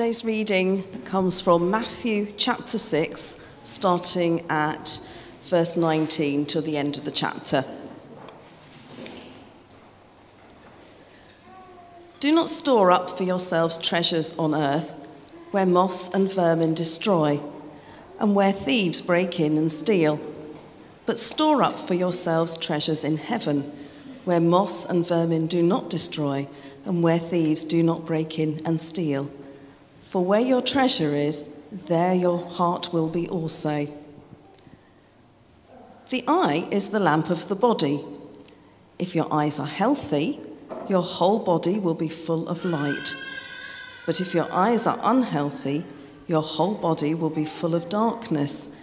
Today's reading comes from Matthew chapter 6, starting at verse 19 to the end of the chapter. Do not store up for yourselves treasures on earth, where moths and vermin destroy, and where thieves break in and steal. But store up for yourselves treasures in heaven, where moths and vermin do not destroy, and where thieves do not break in and steal. For where your treasure is, there your heart will be also. The eye is the lamp of the body. If your eyes are healthy, your whole body will be full of light. But if your eyes are unhealthy, your whole body will be full of darkness.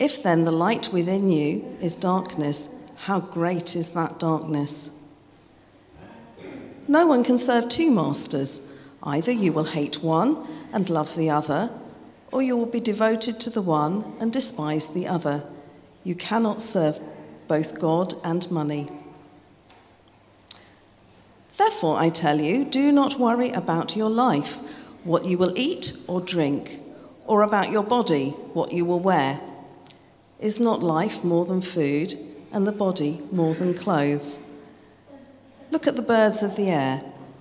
If then the light within you is darkness, how great is that darkness? No one can serve two masters. Either you will hate one and love the other, or you will be devoted to the one and despise the other. You cannot serve both God and money. Therefore, I tell you, do not worry about your life, what you will eat or drink, or about your body, what you will wear. Is not life more than food, and the body more than clothes? Look at the birds of the air.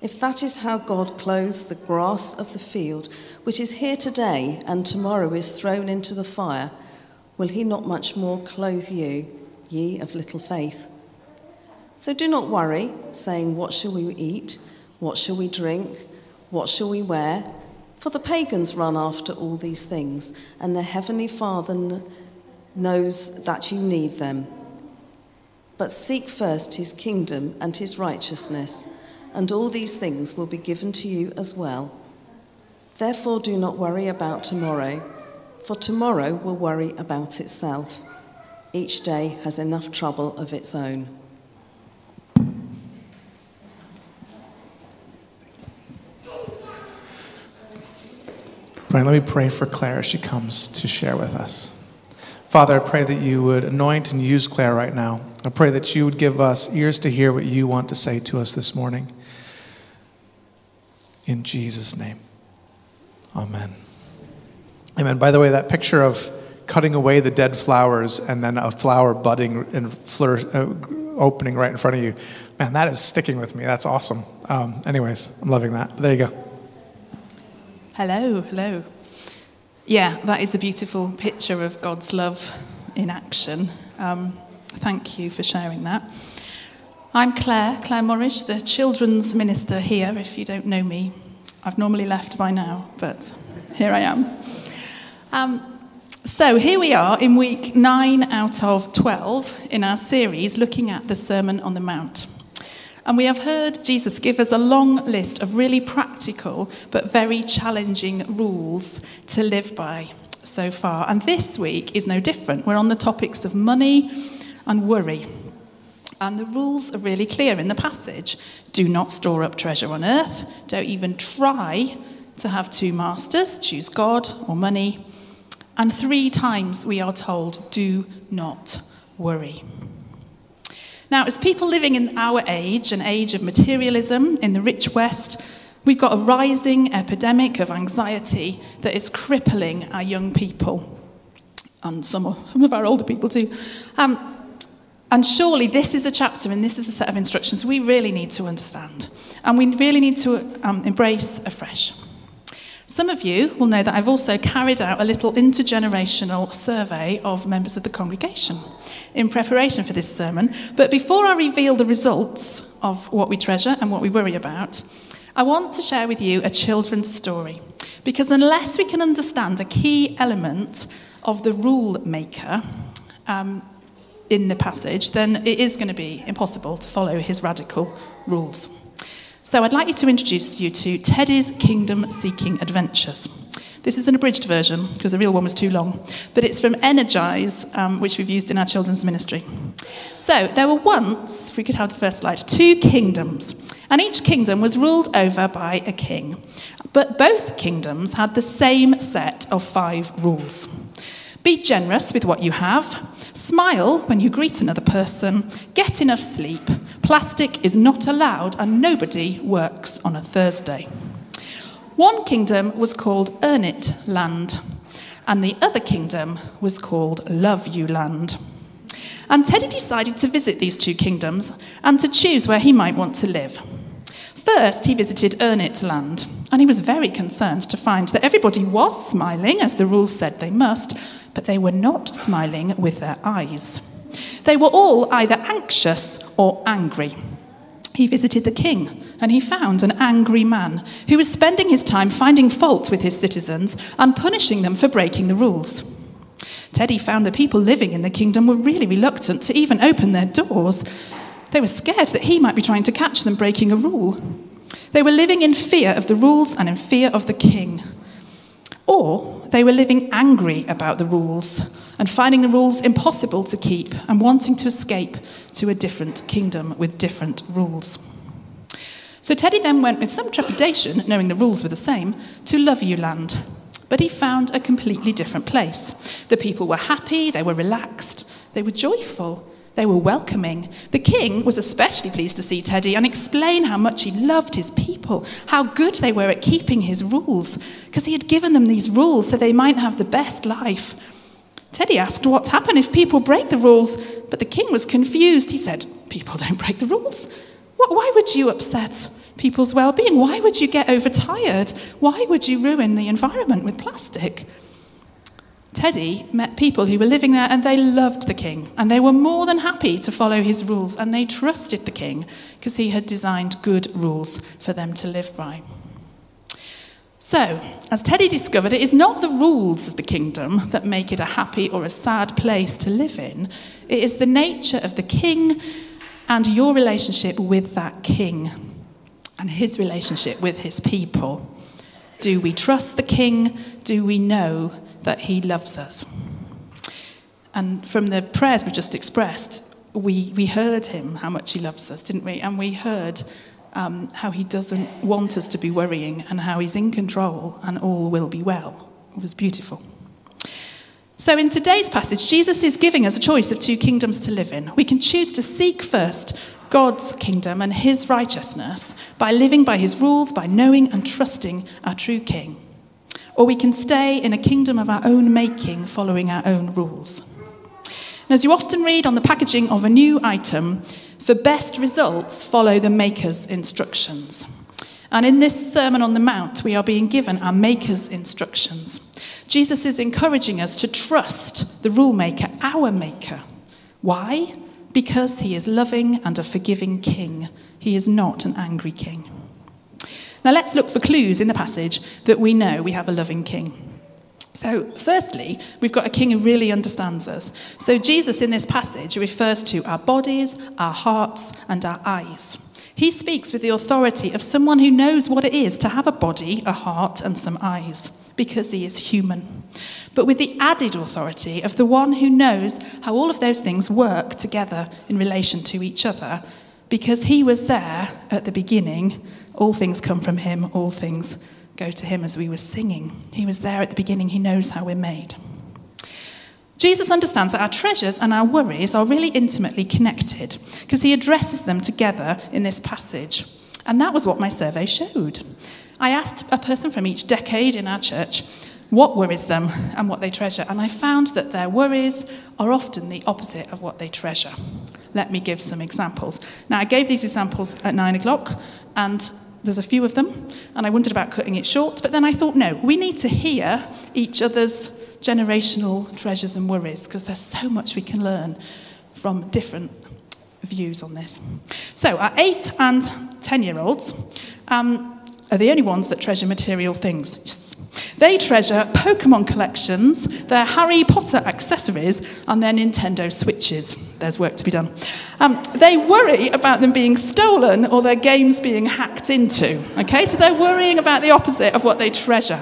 If that is how God clothes the grass of the field, which is here today and tomorrow is thrown into the fire, will he not much more clothe you, ye of little faith? So do not worry, saying, What shall we eat? What shall we drink? What shall we wear? For the pagans run after all these things, and their heavenly Father knows that you need them. But seek first his kingdom and his righteousness, and all these things will be given to you as well. Therefore, do not worry about tomorrow, for tomorrow will worry about itself. Each day has enough trouble of its own. Right, let me pray for Claire as she comes to share with us. Father, I pray that you would anoint and use Claire right now. I pray that you would give us ears to hear what you want to say to us this morning. In Jesus' name, amen. Amen. By the way, that picture of cutting away the dead flowers and then a flower budding and flourish, uh, opening right in front of you, man, that is sticking with me. That's awesome. Um, anyways, I'm loving that. There you go. Hello, hello. Yeah, that is a beautiful picture of God's love in action. Um, thank you for sharing that. I'm Claire, Claire Morrish, the children's minister here, if you don't know me. I've normally left by now, but here I am. Um, so here we are in week 9 out of 12 in our series looking at the Sermon on the Mount. And we have heard Jesus give us a long list of really practical but very challenging rules to live by so far. And this week is no different. We're on the topics of money and worry. And the rules are really clear in the passage. Do not store up treasure on earth. Don't even try to have two masters. Choose God or money. And three times we are told, do not worry. Now, as people living in our age, an age of materialism in the rich West, we've got a rising epidemic of anxiety that is crippling our young people and some of, some of our older people too. Um, and surely this is a chapter and this is a set of instructions we really need to understand. And we really need to um, embrace afresh. Some of you will know that I've also carried out a little intergenerational survey of members of the congregation in preparation for this sermon. But before I reveal the results of what we treasure and what we worry about, I want to share with you a children's story. Because unless we can understand a key element of the rule maker um, in the passage, then it is going to be impossible to follow his radical rules. So I'd like you to introduce you to Teddy's Kingdom Seeking Adventures. This is an abridged version because the real one was too long, but it's from Energize, um, which we've used in our children's ministry. So there were once, if we could have the first slide, two kingdoms, and each kingdom was ruled over by a king. But both kingdoms had the same set of five rules. Be generous with what you have. Smile when you greet another person. Get enough sleep. Plastic is not allowed, and nobody works on a Thursday. One kingdom was called Earn It Land, and the other kingdom was called Love You Land. And Teddy decided to visit these two kingdoms and to choose where he might want to live. First, he visited Earn It Land, and he was very concerned to find that everybody was smiling, as the rules said they must, but they were not smiling with their eyes. They were all either anxious or angry. He visited the king, and he found an angry man who was spending his time finding fault with his citizens and punishing them for breaking the rules. Teddy found the people living in the kingdom were really reluctant to even open their doors. They were scared that he might be trying to catch them breaking a rule. They were living in fear of the rules and in fear of the king. Or they were living angry about the rules and finding the rules impossible to keep and wanting to escape to a different kingdom with different rules. So Teddy then went with some trepidation, knowing the rules were the same, to Love You Land. But he found a completely different place. The people were happy, they were relaxed, they were joyful, they were welcoming. The king was especially pleased to see Teddy and explain how much he loved his people, how good they were at keeping his rules, because he had given them these rules so they might have the best life. Teddy asked what's happened if people break the rules, but the king was confused. He said, People don't break the rules. Why would you upset people's well being? Why would you get overtired? Why would you ruin the environment with plastic? Teddy met people who were living there and they loved the king and they were more than happy to follow his rules and they trusted the king because he had designed good rules for them to live by. So, as Teddy discovered, it is not the rules of the kingdom that make it a happy or a sad place to live in. It is the nature of the king and your relationship with that king and his relationship with his people. Do we trust the king? Do we know that he loves us? And from the prayers we just expressed, we, we heard him how much he loves us, didn't we? And we heard um, how he doesn't want us to be worrying and how he's in control and all will be well. It was beautiful. So, in today's passage, Jesus is giving us a choice of two kingdoms to live in. We can choose to seek first God's kingdom and his righteousness by living by his rules, by knowing and trusting our true king. Or we can stay in a kingdom of our own making, following our own rules. And as you often read on the packaging of a new item, for best results, follow the maker's instructions. And in this Sermon on the Mount, we are being given our maker's instructions. Jesus is encouraging us to trust the rule maker, our maker. Why? Because he is loving and a forgiving king. He is not an angry king. Now let's look for clues in the passage that we know we have a loving king. So, firstly, we've got a king who really understands us. So, Jesus in this passage refers to our bodies, our hearts, and our eyes. He speaks with the authority of someone who knows what it is to have a body, a heart, and some eyes because he is human, but with the added authority of the one who knows how all of those things work together in relation to each other, because he was there at the beginning. All things come from him, all things go to him as we were singing. He was there at the beginning, he knows how we're made. Jesus understands that our treasures and our worries are really intimately connected because he addresses them together in this passage. And that was what my survey showed. I asked a person from each decade in our church what worries them and what they treasure, and I found that their worries are often the opposite of what they treasure. Let me give some examples. Now, I gave these examples at nine o'clock, and there's a few of them, and I wondered about cutting it short, but then I thought, no, we need to hear each other's generational treasures and worries because there's so much we can learn from different views on this. So, our eight and ten year olds um, are the only ones that treasure material things. They treasure Pokemon collections, their Harry Potter accessories, and their Nintendo Switches. There's work to be done. Um, they worry about them being stolen or their games being hacked into. Okay, so they're worrying about the opposite of what they treasure.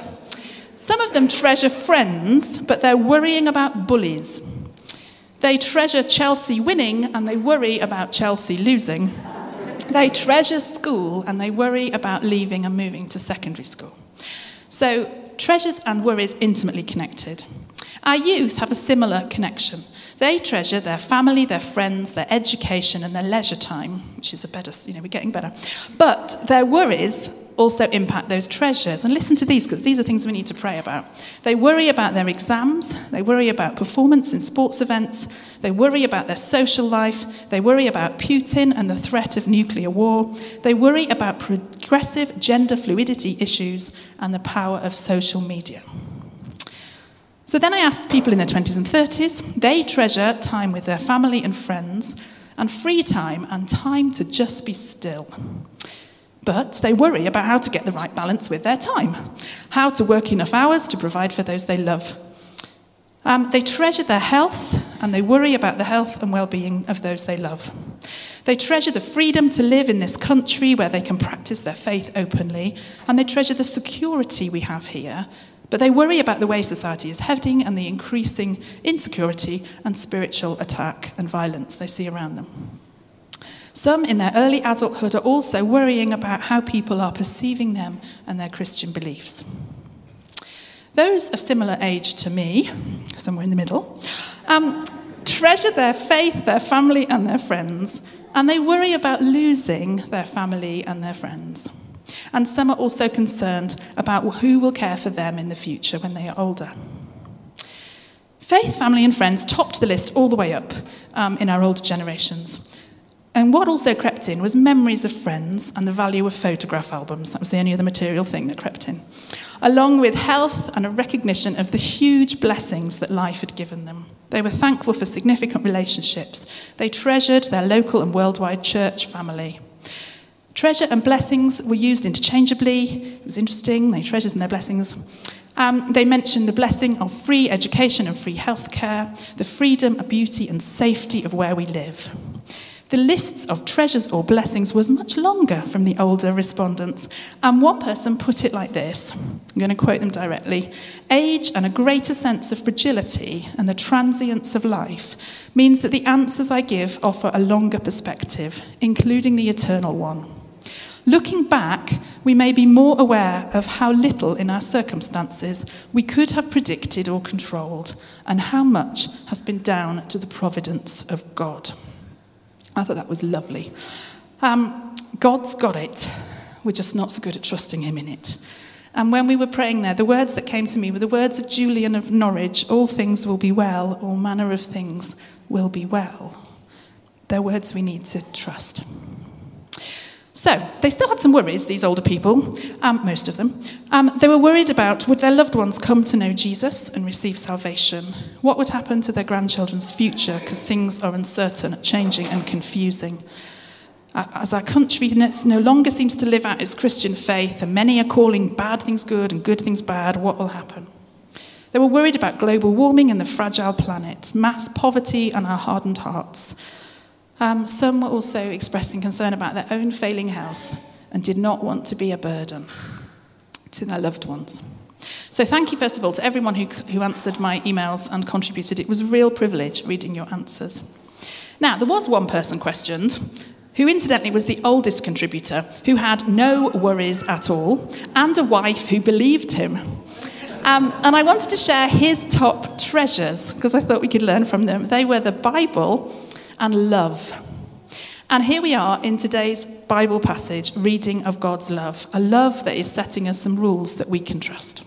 Some of them treasure friends, but they're worrying about bullies. They treasure Chelsea winning and they worry about Chelsea losing. They treasure school and they worry about leaving and moving to secondary school. So, treasures and worries intimately connected. Our youth have a similar connection. They treasure their family, their friends, their education, and their leisure time, which is a better, you know, we're getting better. But their worries also impact those treasures. And listen to these, because these are things we need to pray about. They worry about their exams, they worry about performance in sports events, they worry about their social life, they worry about Putin and the threat of nuclear war, they worry about progressive gender fluidity issues and the power of social media. So then I asked people in their 20s and 30s, they treasure time with their family and friends, and free time and time to just be still. But they worry about how to get the right balance with their time, how to work enough hours to provide for those they love. Um, they treasure their health and they worry about the health and well being of those they love. They treasure the freedom to live in this country where they can practice their faith openly, and they treasure the security we have here, but they worry about the way society is heading and the increasing insecurity and spiritual attack and violence they see around them. Some in their early adulthood are also worrying about how people are perceiving them and their Christian beliefs. Those of similar age to me, somewhere in the middle, um, treasure their faith, their family, and their friends, and they worry about losing their family and their friends. And some are also concerned about who will care for them in the future when they are older. Faith, family, and friends topped the list all the way up um, in our older generations. And what also crept in was memories of friends and the value of photograph albums. That was the only other material thing that crept in. Along with health and a recognition of the huge blessings that life had given them. They were thankful for significant relationships. They treasured their local and worldwide church family. Treasure and blessings were used interchangeably. It was interesting, they treasures and their blessings. Um, they mentioned the blessing of free education and free healthcare, the freedom, beauty, and safety of where we live. The lists of treasures or blessings was much longer from the older respondents, and one person put it like this I'm going to quote them directly Age and a greater sense of fragility and the transience of life means that the answers I give offer a longer perspective, including the eternal one. Looking back, we may be more aware of how little in our circumstances we could have predicted or controlled, and how much has been down to the providence of God. I thought that was lovely. Um, God's got it. We're just not so good at trusting Him in it. And when we were praying there, the words that came to me were the words of Julian of Norwich all things will be well, all manner of things will be well. They're words we need to trust. So, they still had some worries, these older people, um, most of them. Um, they were worried about would their loved ones come to know Jesus and receive salvation? What would happen to their grandchildren's future because things are uncertain, changing, and confusing? As our country no longer seems to live out its Christian faith, and many are calling bad things good and good things bad, what will happen? They were worried about global warming and the fragile planet, mass poverty, and our hardened hearts. Um, some were also expressing concern about their own failing health and did not want to be a burden to their loved ones. So, thank you, first of all, to everyone who, who answered my emails and contributed. It was a real privilege reading your answers. Now, there was one person questioned who incidentally was the oldest contributor, who had no worries at all, and a wife who believed him. Um, and I wanted to share his top treasures because I thought we could learn from them. They were the Bible and love. And here we are in today's Bible passage, reading of God's love, a love that is setting us some rules that we can trust.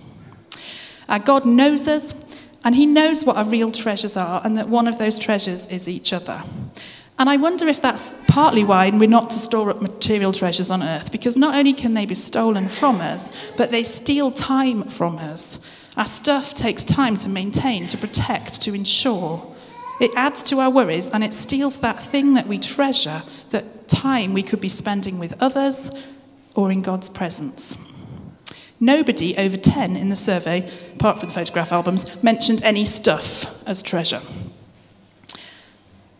Uh, God knows us, and He knows what our real treasures are, and that one of those treasures is each other. And I wonder if that's partly why we're not to store up material treasures on earth, because not only can they be stolen from us, but they steal time from us. Our stuff takes time to maintain, to protect, to ensure. It adds to our worries and it steals that thing that we treasure, that time we could be spending with others or in God's presence. Nobody over 10 in the survey, apart from the photograph albums, mentioned any stuff as treasure.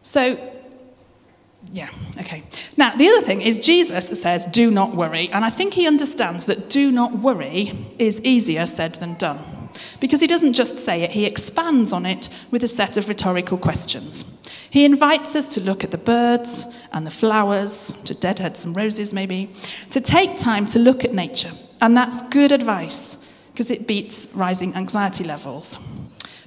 So, yeah, okay. Now, the other thing is Jesus says, do not worry. And I think he understands that do not worry is easier said than done. Because he doesn't just say it, he expands on it with a set of rhetorical questions. He invites us to look at the birds and the flowers, to deadheads and roses maybe, to take time to look at nature. And that's good advice because it beats rising anxiety levels.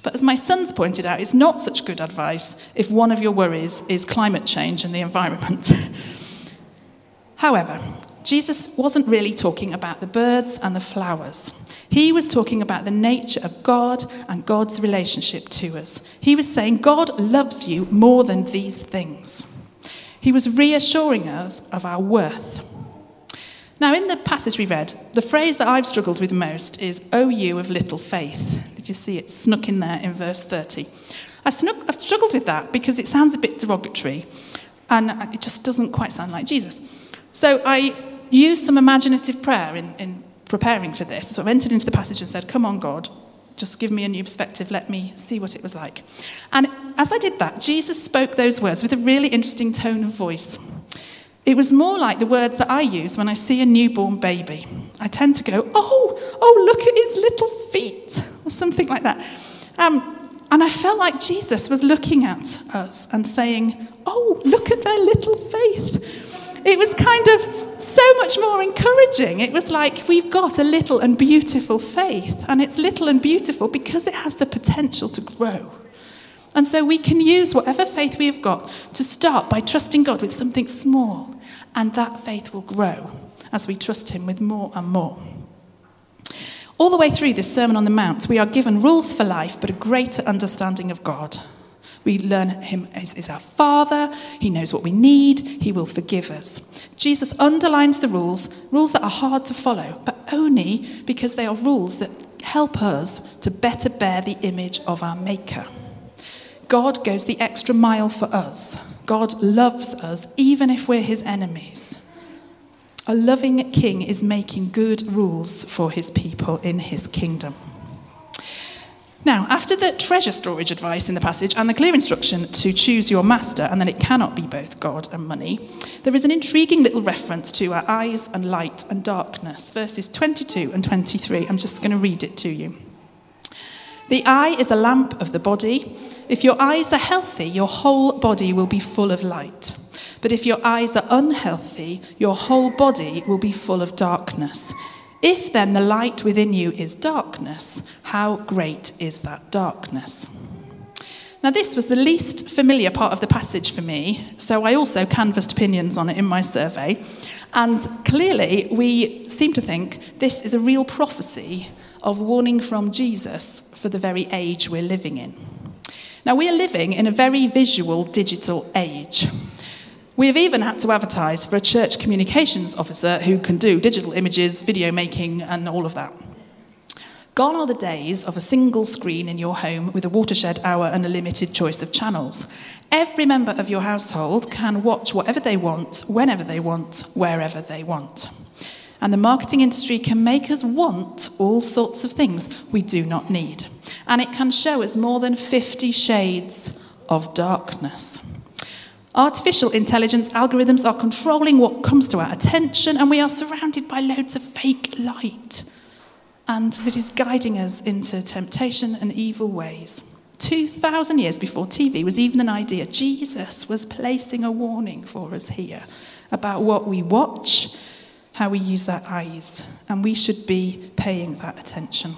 But as my sons pointed out, it's not such good advice if one of your worries is climate change and the environment. However, Jesus wasn't really talking about the birds and the flowers. He was talking about the nature of God and God's relationship to us. He was saying, God loves you more than these things. He was reassuring us of our worth. Now, in the passage we read, the phrase that I've struggled with most is, O you of little faith. Did you see it snuck in there in verse 30? I snuck, I've struggled with that because it sounds a bit derogatory and it just doesn't quite sound like Jesus. So I used some imaginative prayer in, in preparing for this. So I entered into the passage and said, Come on, God, just give me a new perspective. Let me see what it was like. And as I did that, Jesus spoke those words with a really interesting tone of voice. It was more like the words that I use when I see a newborn baby. I tend to go, Oh, oh, look at his little feet, or something like that. Um, and I felt like Jesus was looking at us and saying, Oh, look at their little faith. It was kind of so much more encouraging. It was like we've got a little and beautiful faith, and it's little and beautiful because it has the potential to grow. And so we can use whatever faith we have got to start by trusting God with something small, and that faith will grow as we trust Him with more and more. All the way through this Sermon on the Mount, we are given rules for life, but a greater understanding of God. We learn him as, as our Father. He knows what we need. He will forgive us. Jesus underlines the rules, rules that are hard to follow, but only because they are rules that help us to better bear the image of our Maker. God goes the extra mile for us. God loves us even if we're his enemies. A loving king is making good rules for his people in his kingdom. Now, after the treasure storage advice in the passage and the clear instruction to choose your master and that it cannot be both God and money, there is an intriguing little reference to our eyes and light and darkness, verses 22 and 23. I'm just going to read it to you. The eye is a lamp of the body. If your eyes are healthy, your whole body will be full of light. But if your eyes are unhealthy, your whole body will be full of darkness. If then the light within you is darkness, how great is that darkness? Now, this was the least familiar part of the passage for me, so I also canvassed opinions on it in my survey. And clearly, we seem to think this is a real prophecy of warning from Jesus for the very age we're living in. Now, we are living in a very visual digital age. We have even had to advertise for a church communications officer who can do digital images, video making, and all of that. Gone are the days of a single screen in your home with a watershed hour and a limited choice of channels. Every member of your household can watch whatever they want, whenever they want, wherever they want. And the marketing industry can make us want all sorts of things we do not need. And it can show us more than 50 shades of darkness. Artificial intelligence algorithms are controlling what comes to our attention, and we are surrounded by loads of fake light. And that is guiding us into temptation and evil ways. 2,000 years before TV was even an idea, Jesus was placing a warning for us here about what we watch, how we use our eyes, and we should be paying that attention.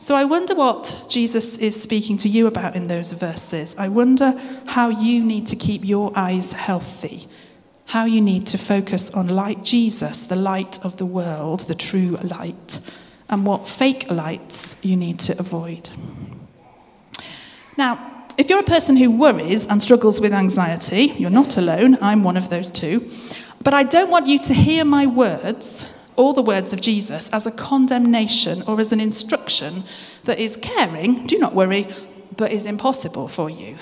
So I wonder what Jesus is speaking to you about in those verses. I wonder how you need to keep your eyes healthy, how you need to focus on light Jesus, the light of the world, the true light, and what fake lights you need to avoid. Now, if you're a person who worries and struggles with anxiety, you're not alone. I'm one of those too. But I don't want you to hear my words all the words of Jesus as a condemnation or as an instruction that is caring, do not worry, but is impossible for you.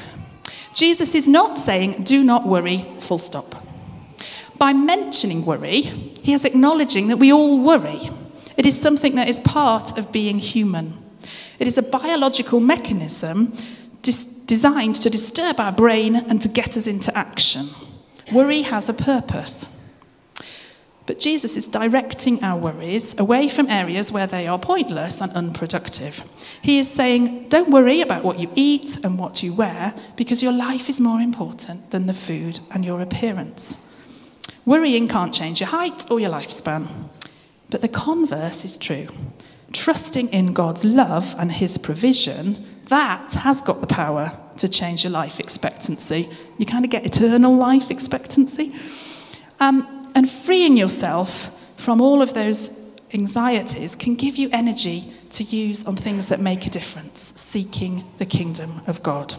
Jesus is not saying, do not worry, full stop. By mentioning worry, he is acknowledging that we all worry. It is something that is part of being human. It is a biological mechanism dis- designed to disturb our brain and to get us into action. Worry has a purpose. But Jesus is directing our worries away from areas where they are pointless and unproductive. He is saying, Don't worry about what you eat and what you wear, because your life is more important than the food and your appearance. Worrying can't change your height or your lifespan. But the converse is true. Trusting in God's love and His provision, that has got the power to change your life expectancy. You kind of get eternal life expectancy. Um, and freeing yourself from all of those anxieties can give you energy to use on things that make a difference, seeking the kingdom of God.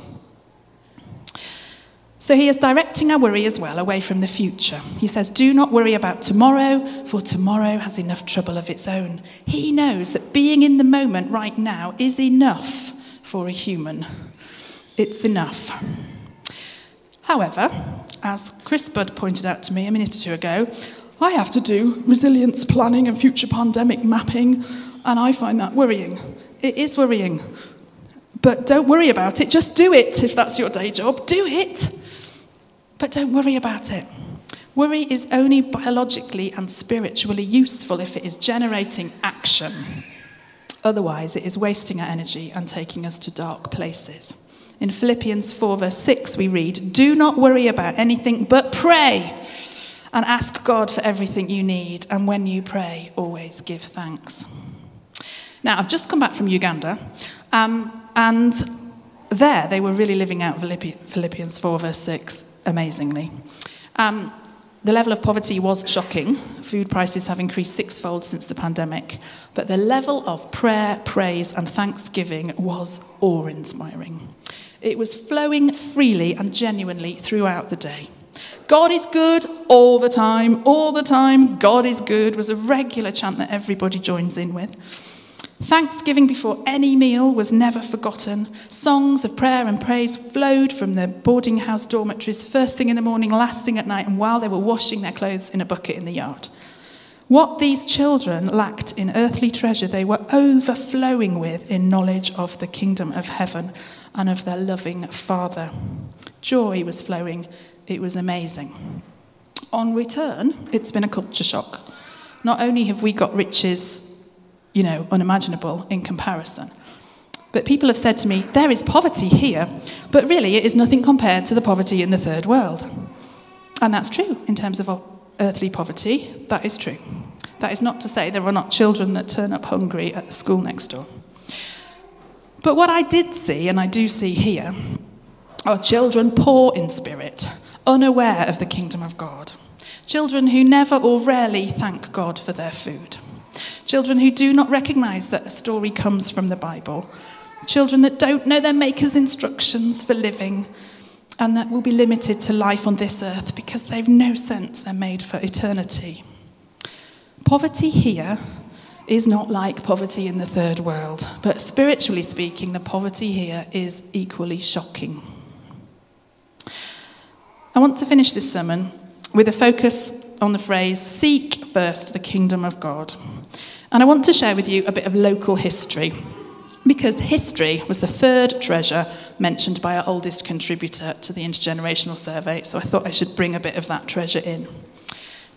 So he is directing our worry as well away from the future. He says, Do not worry about tomorrow, for tomorrow has enough trouble of its own. He knows that being in the moment right now is enough for a human. It's enough. However, as Chris Budd pointed out to me a minute or two ago, I have to do resilience planning and future pandemic mapping, and I find that worrying. It is worrying. But don't worry about it. Just do it if that's your day job. Do it. But don't worry about it. Worry is only biologically and spiritually useful if it is generating action. Otherwise, it is wasting our energy and taking us to dark places. In Philippians 4, verse 6, we read, Do not worry about anything, but pray and ask God for everything you need. And when you pray, always give thanks. Now, I've just come back from Uganda, um, and there they were really living out Philippians 4, verse 6, amazingly. Um, the level of poverty was shocking. Food prices have increased sixfold since the pandemic. But the level of prayer, praise, and thanksgiving was awe inspiring. It was flowing freely and genuinely throughout the day. God is good all the time, all the time. God is good was a regular chant that everybody joins in with. Thanksgiving before any meal was never forgotten. Songs of prayer and praise flowed from the boarding house dormitories first thing in the morning, last thing at night, and while they were washing their clothes in a bucket in the yard. What these children lacked in earthly treasure, they were overflowing with in knowledge of the kingdom of heaven and of their loving Father. Joy was flowing, it was amazing. On return, it's been a culture shock. Not only have we got riches, you know, unimaginable in comparison, but people have said to me, there is poverty here, but really it is nothing compared to the poverty in the third world. And that's true in terms of earthly poverty, that is true. That is not to say there are not children that turn up hungry at the school next door. But what I did see, and I do see here, are children poor in spirit, unaware of the kingdom of God. Children who never or rarely thank God for their food. Children who do not recognize that a story comes from the Bible. Children that don't know their Maker's instructions for living and that will be limited to life on this earth because they've no sense they're made for eternity. Poverty here is not like poverty in the third world, but spiritually speaking, the poverty here is equally shocking. I want to finish this sermon with a focus on the phrase, seek first the kingdom of God. And I want to share with you a bit of local history, because history was the third treasure mentioned by our oldest contributor to the intergenerational survey, so I thought I should bring a bit of that treasure in.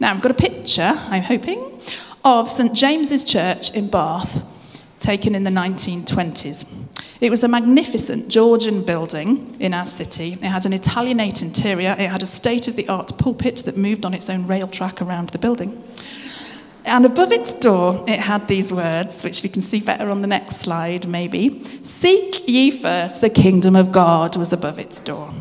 Now, I've got a picture, I'm hoping, of St James's Church in Bath, taken in the 1920s. It was a magnificent Georgian building in our city. It had an Italianate interior. It had a state of the art pulpit that moved on its own rail track around the building. And above its door, it had these words, which we can see better on the next slide, maybe. Seek ye first the kingdom of God, was above its door.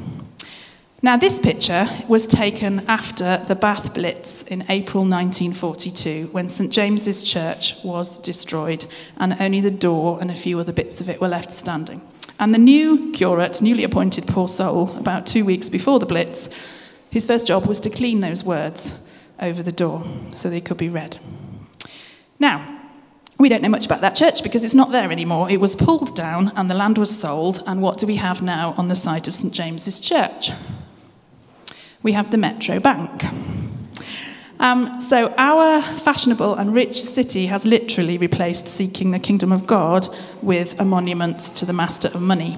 Now, this picture was taken after the Bath Blitz in April 1942 when St James's Church was destroyed and only the door and a few other bits of it were left standing. And the new curate, newly appointed Paul Soul, about two weeks before the Blitz, his first job was to clean those words over the door so they could be read. Now, we don't know much about that church because it's not there anymore. It was pulled down and the land was sold. And what do we have now on the site of St James's Church? we have the Metro Bank. Um, so, our fashionable and rich city has literally replaced seeking the kingdom of God with a monument to the master of money.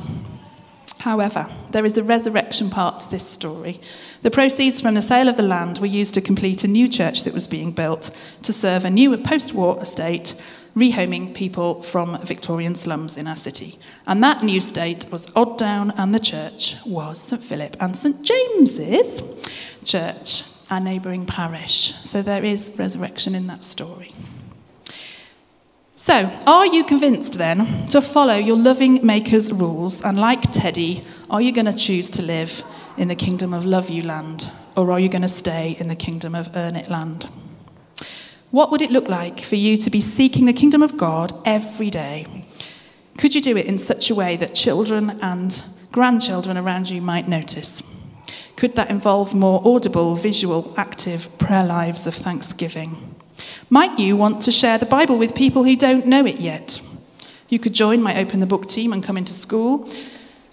However, there is a resurrection part to this story. The proceeds from the sale of the land were used to complete a new church that was being built to serve a new post war estate, rehoming people from Victorian slums in our city. And that new state was Odd Down, and the church was St Philip and St James's Church, our neighbouring parish. So there is resurrection in that story. So, are you convinced then to follow your loving Maker's rules? And like Teddy, are you going to choose to live in the kingdom of Love You land? Or are you going to stay in the kingdom of Earn It land? What would it look like for you to be seeking the kingdom of God every day? Could you do it in such a way that children and grandchildren around you might notice? Could that involve more audible, visual, active prayer lives of thanksgiving? Might you want to share the Bible with people who don't know it yet? You could join my Open the Book team and come into school.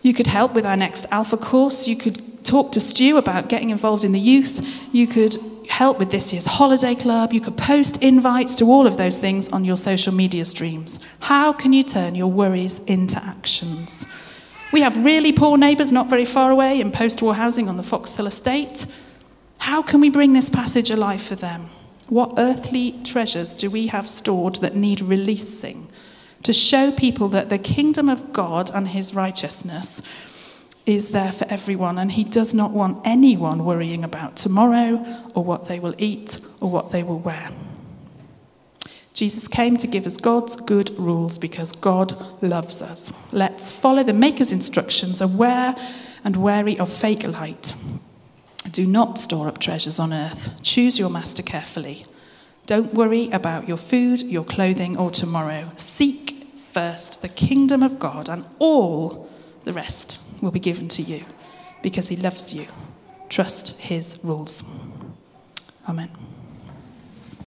You could help with our next Alpha course. You could talk to Stu about getting involved in the youth. You could help with this year's holiday club. You could post invites to all of those things on your social media streams. How can you turn your worries into actions? We have really poor neighbours not very far away in post war housing on the Fox Hill estate. How can we bring this passage alive for them? What earthly treasures do we have stored that need releasing to show people that the kingdom of God and his righteousness is there for everyone, and he does not want anyone worrying about tomorrow or what they will eat or what they will wear? Jesus came to give us God's good rules because God loves us. Let's follow the Maker's instructions, aware and wary of fake light. Do not store up treasures on earth. Choose your master carefully. Don't worry about your food, your clothing, or tomorrow. Seek first the kingdom of God, and all the rest will be given to you because he loves you. Trust his rules. Amen.